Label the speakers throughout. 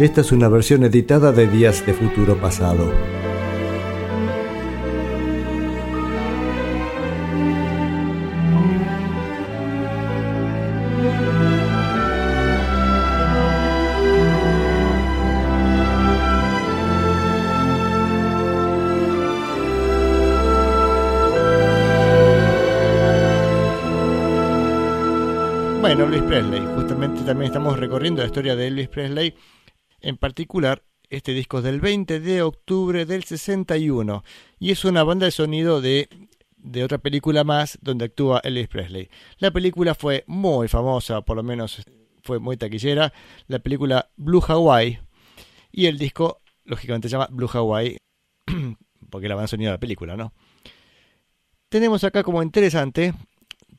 Speaker 1: Esta es una versión editada de Días de Futuro Pasado.
Speaker 2: Bueno, Elvis Presley, justamente también estamos recorriendo la historia de Elvis Presley, en particular este disco es del 20 de octubre del 61 y es una banda de sonido de, de otra película más donde actúa Elvis Presley. La película fue muy famosa, por lo menos fue muy taquillera, la película Blue Hawaii y el disco lógicamente se llama Blue Hawaii porque la banda de sonido de la película, ¿no? Tenemos acá como interesante,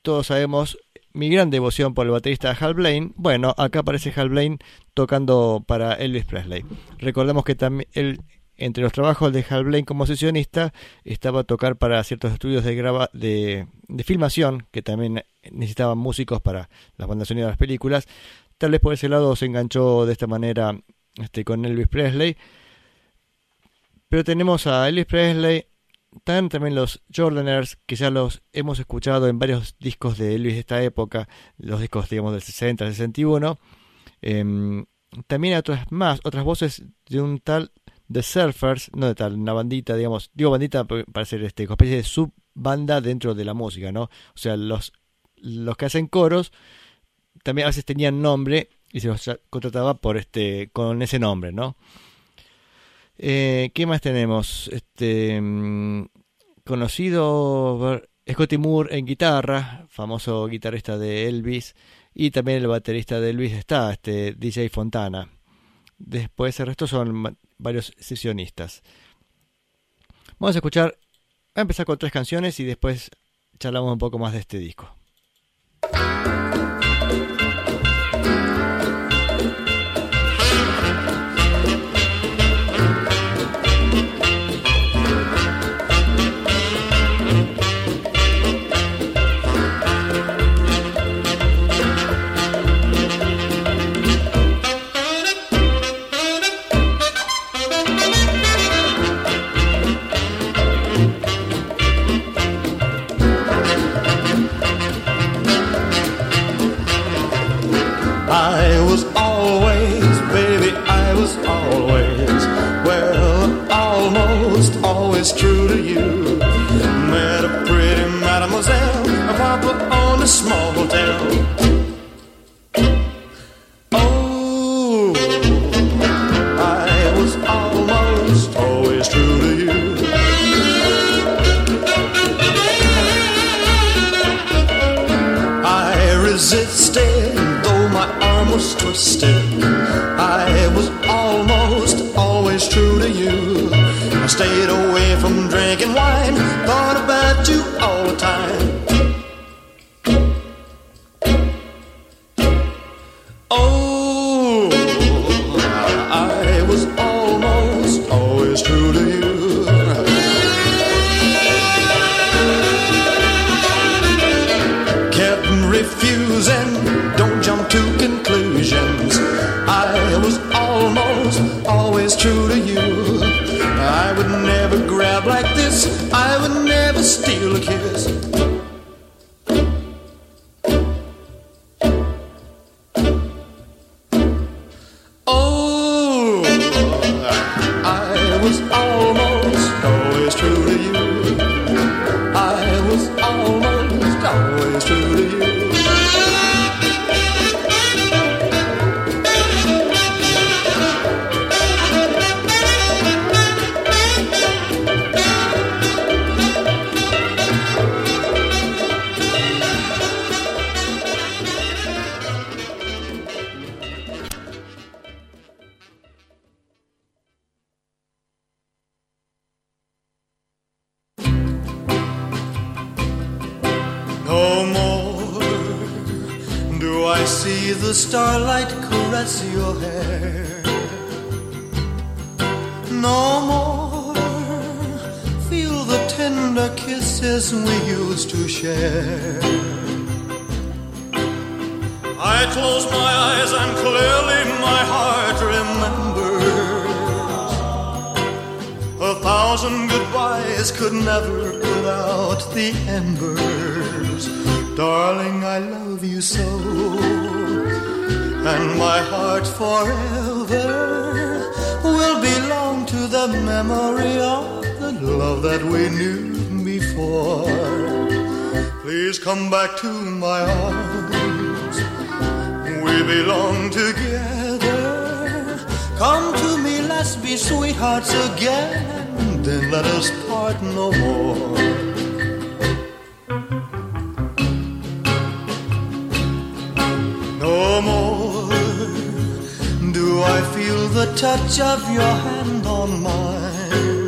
Speaker 2: todos sabemos mi gran devoción por el baterista Hal Blaine, bueno, acá aparece Hal Blaine tocando para Elvis Presley. Recordemos que también él, entre los trabajos de Hal Blaine como sesionista, estaba a tocar para ciertos estudios de, graba, de, de filmación, que también necesitaban músicos para las bandas sonidas de las películas. Tal vez por ese lado se enganchó de esta manera este, con Elvis Presley. Pero tenemos a Elvis Presley, están también los Jordaners, que ya los hemos escuchado en varios discos de Elvis de esta época, los discos, digamos, del 60, 61. Eh, también hay otras más, otras voces de un tal The Surfers, no de tal, una bandita, digamos, digo bandita para ser este, una especie de subbanda dentro de la música, ¿no? O sea, los, los que hacen coros también a veces tenían nombre y se los contrataba por este, con ese nombre, ¿no? Eh, ¿Qué más tenemos? Este mm, conocido Scotty Moore en guitarra, famoso guitarrista de Elvis, y también el baterista de Elvis está, este DJ Fontana. Después el resto son varios sesionistas. Vamos a escuchar, a empezar con tres canciones y después charlamos un poco más de este disco.
Speaker 3: I I see the starlight caress your hair. No more feel the tender kisses we used to share. I close my eyes and clearly my heart remembers. A thousand goodbyes could never put out the embers. Darling, I love you so. And my heart forever will belong to the memory of the love that we knew before. Please come back to my arms. We belong together. Come to me, let's be sweethearts again. Then let us part no more. The touch of your hand on mine.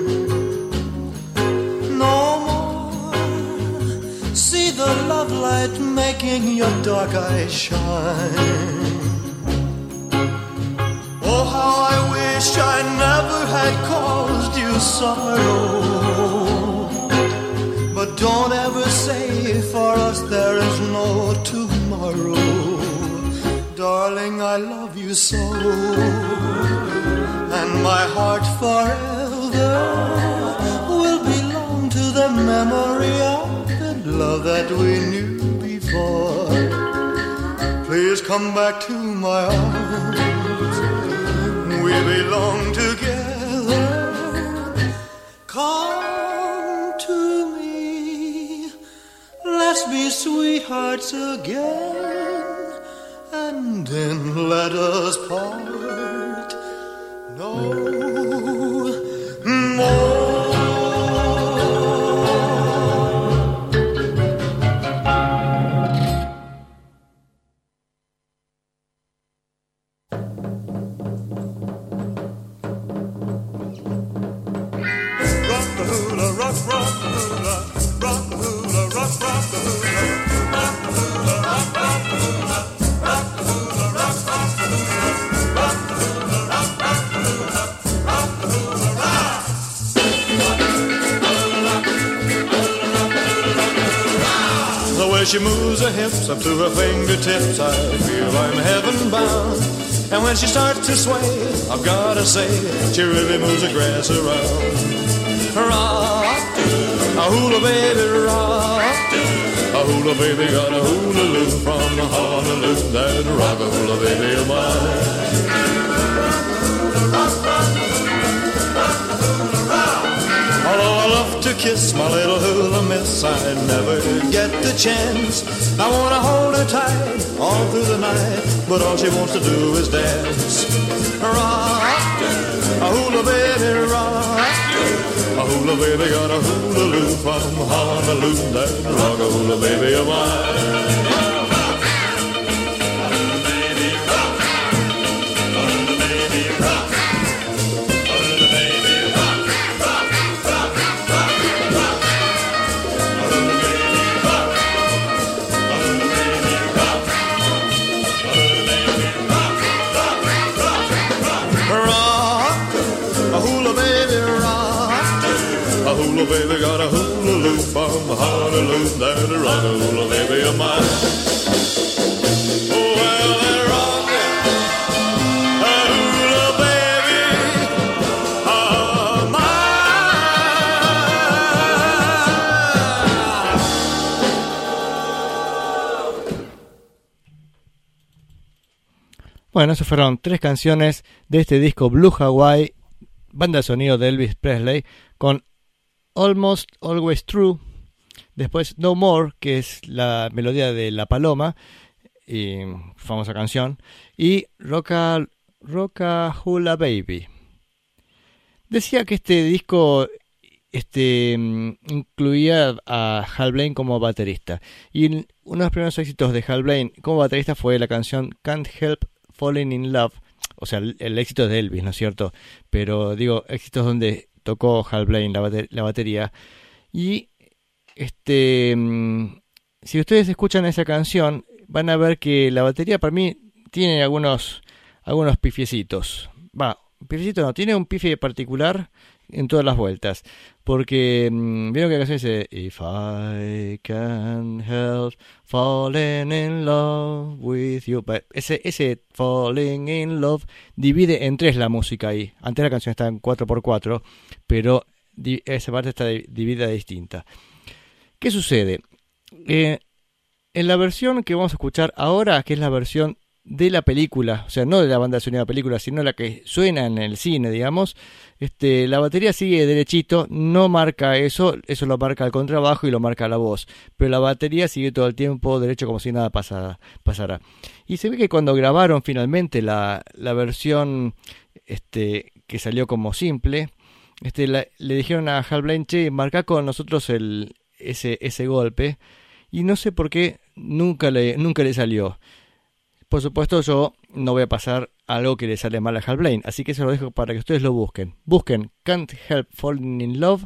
Speaker 3: No more see the love light making your dark eyes shine. Oh, how I wish I never had caused you sorrow. But don't ever say for us there is no tomorrow. Darling, I love And my heart forever will belong to the memory of the love that we knew before. Please come back to my arms. We belong together. Come to me. Let's be sweethearts again. Then let us part. No up to her fingertips, I feel I'm heaven bound. And when she starts to sway, I've gotta say, she really moves the grass around. Rock, a hula baby, rock. A hula baby got a hula loop from Honolulu. That rock a hula baby of mine. Love to kiss my little hula miss, I never get the chance. I wanna hold her tight all through the night, but all she wants to do is dance. Rock, a hula baby, rock. A hula baby got a hula loop from Honolulu. That rock a hula baby of mine. Mine.
Speaker 2: Bueno, esas fueron tres canciones de este disco Blue Hawaii, banda de sonido de Elvis Presley, con Almost Always True, después No More, que es la melodía de La Paloma, famosa canción, y Roca, Roca Hula Baby. Decía que este disco este, mm, incluía a Hal Blaine como baterista. Y uno de los primeros éxitos de Hal Blaine como baterista fue la canción Can't Help Falling in Love. O sea, el, el éxito de Elvis, ¿no es cierto? Pero digo, éxitos donde tocó Hal Blaine la, la batería. Y este, mm, si ustedes escuchan esa canción, van a ver que la batería para mí tiene algunos, algunos pifiecitos. Va, pifiecitos no, tiene un pifie particular en todas las vueltas. Porque mm, vieron que la canción dice If I can help falling in love with you. Ese, ese falling in love divide en tres la música ahí. Antes la canción estaba en 4x4, pero esa parte está di- dividida distinta. ¿Qué sucede? Eh, en la versión que vamos a escuchar ahora, que es la versión de la película, o sea, no de la banda sonora de la película, sino la que suena en el cine, digamos, este, la batería sigue derechito, no marca eso, eso lo marca el contrabajo y lo marca la voz, pero la batería sigue todo el tiempo derecho como si nada pasara. pasara. Y se ve que cuando grabaron finalmente la, la versión este, que salió como simple, este, le dijeron a Hal Blaine, che, marca con nosotros el, ese, ese golpe, y no sé por qué nunca le, nunca le salió. Por supuesto, yo no voy a pasar algo que le sale mal a Hal Blaine, así que se lo dejo para que ustedes lo busquen. Busquen Can't Help Falling in Love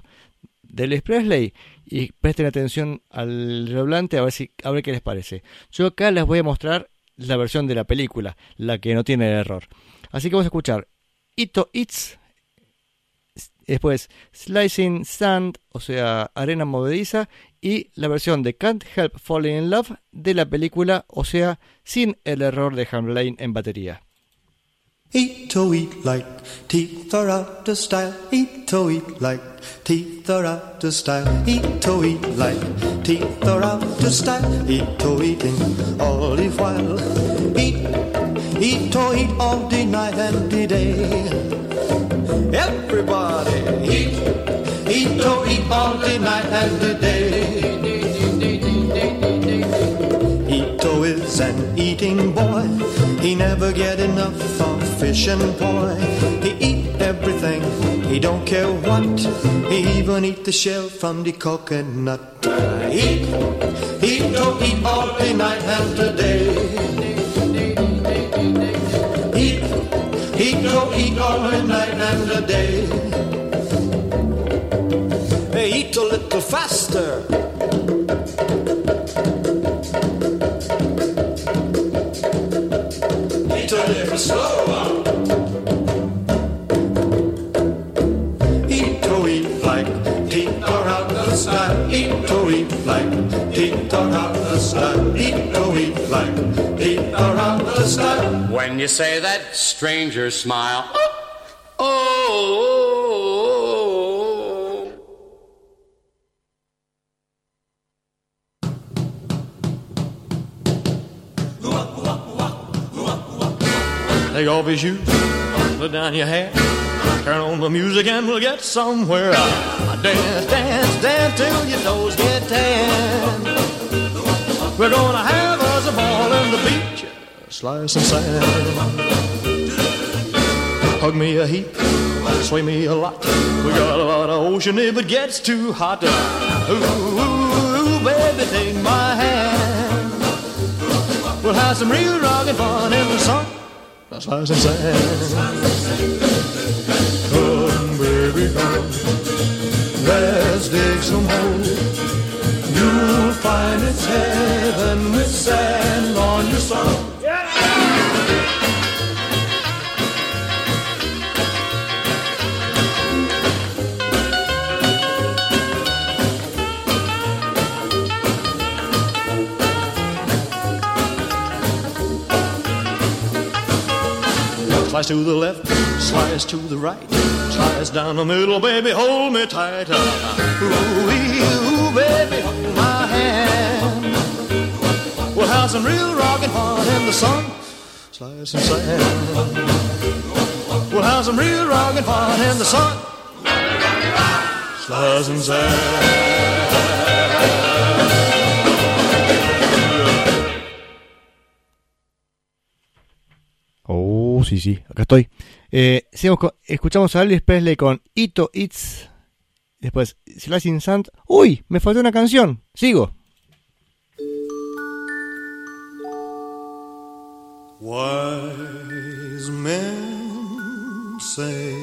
Speaker 2: de Elvis Presley y presten atención al redoblante a ver, si, a ver qué les parece. Yo acá les voy a mostrar la versión de la película, la que no tiene error. Así que vamos a escuchar Ito It's, después Slicing Sand, o sea, arena movediza, y la versión de Can't Help Falling in Love de la película, o sea, sin el error de Hamlin en batería.
Speaker 3: Everybody eat, eat to eat all the night and the day. Ito oh, is an eating boy. He never get enough of fish and poi. He eat everything. He don't care what. He even eat the shell from the coconut. Eat, eat, don't eat all the night and the day. Eat, all the night and the day. Hey, eat a little faster. Eat a little slower. Eat to eat like the. Eat eat the. Eat to eat like style.
Speaker 4: When you say that stranger smile, oh, oh, oh.
Speaker 3: Take off your shoes, put down your hat, turn on the music and we'll get somewhere. Dance, dance, dance till your slice and sand. Hug me a heap, sway me a lot. We got a lot of ocean if it gets too hot. Ooh, baby, take my hand. We'll have some real rockin' fun in the sun. Slice and sand. Come, baby, come. Let's dig some holes. You'll find it's heaven with sand on your soul. Slice to the left, slice to the right, slice down the middle, baby, hold me tight. Ooh, ooh, baby, hold my hand. We'll have some real rockin' fun in the sun, slice and sand. We'll have some real rockin' fun in the sun, slice and sand.
Speaker 2: Sí, sí, acá estoy. Eh, con- escuchamos a Elvis Presley con Ito It's. Después, Slicing Sand. ¡Uy! Me faltó una canción. Sigo.
Speaker 3: Wise men say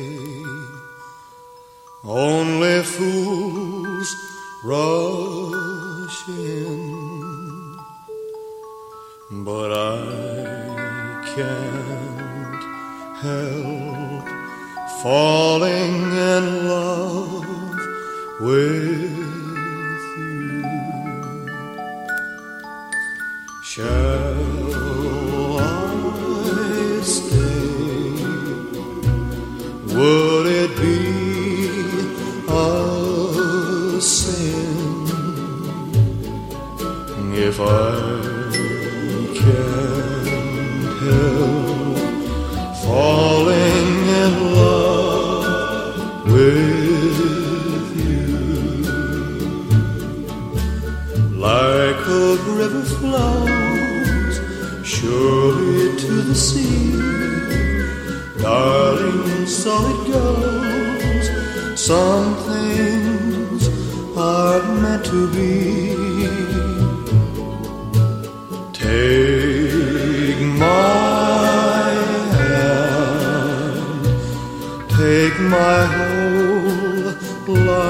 Speaker 3: only fools rush in, but I can't help falling in love with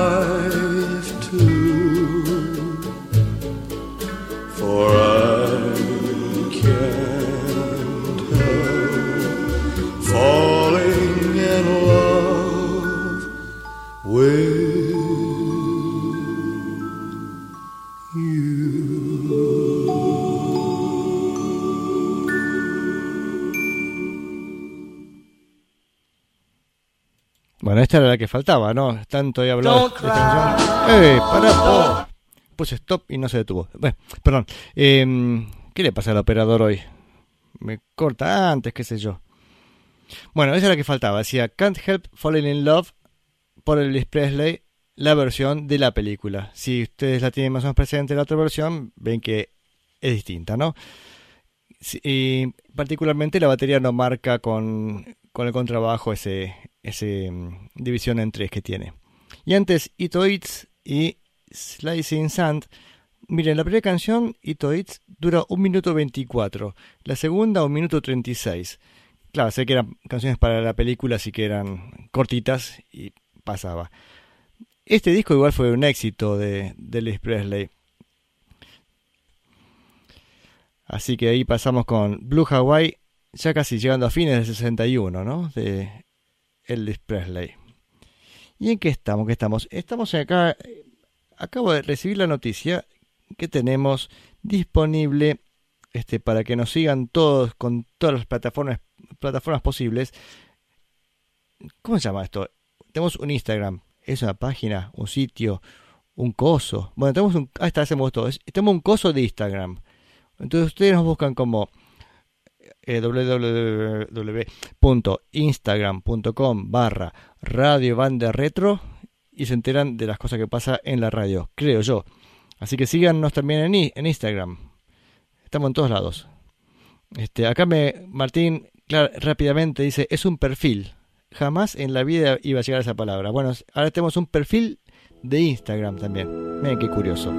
Speaker 3: life
Speaker 2: esta era la que faltaba, ¿no? Tanto he hablado de esta canción. ¡Eh! ¡Para! oh. Puse stop y no se detuvo. Bueno, perdón. Eh, ¿Qué le pasa al operador hoy? Me corta antes, qué sé yo. Bueno, esa era la que faltaba. Decía Can't Help Falling in Love por Elvis Presley, la versión de la película. Si ustedes la tienen más o menos presente la otra versión, ven que es distinta, ¿no? Sí, y particularmente la batería no marca con, con el contrabajo ese, ese mm, división en tres que tiene. Y antes Ito Eats y Slicing Sand. Miren, la primera canción, Ito Eats, dura 1 minuto 24. La segunda, 1 minuto 36. Claro, sé que eran canciones para la película, así que eran cortitas y pasaba. Este disco igual fue un éxito de, de Presley. Así que ahí pasamos con Blue Hawaii, ya casi llegando a fines del 61, ¿no? De Elvis Presley. ¿Y en qué estamos? ¿Qué estamos? Estamos acá. Acabo de recibir la noticia que tenemos disponible este, para que nos sigan todos con todas las plataformas, plataformas posibles. ¿Cómo se llama esto? Tenemos un Instagram, es una página, un sitio, un coso. Bueno, tenemos un. Ahí hacemos todo. Tenemos un coso de Instagram. Entonces ustedes nos buscan como eh, www.instagram.com barra radio banda retro y se enteran de las cosas que pasa en la radio, creo yo. Así que síganos también en, en Instagram. Estamos en todos lados. Este, acá me Martín rápidamente dice, es un perfil. Jamás en la vida iba a llegar esa palabra. Bueno, ahora tenemos un perfil de Instagram también. Miren qué curioso.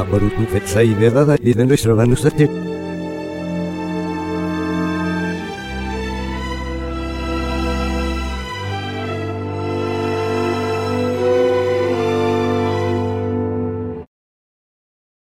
Speaker 1: Saboru tu fet sa ideada i de no es troba.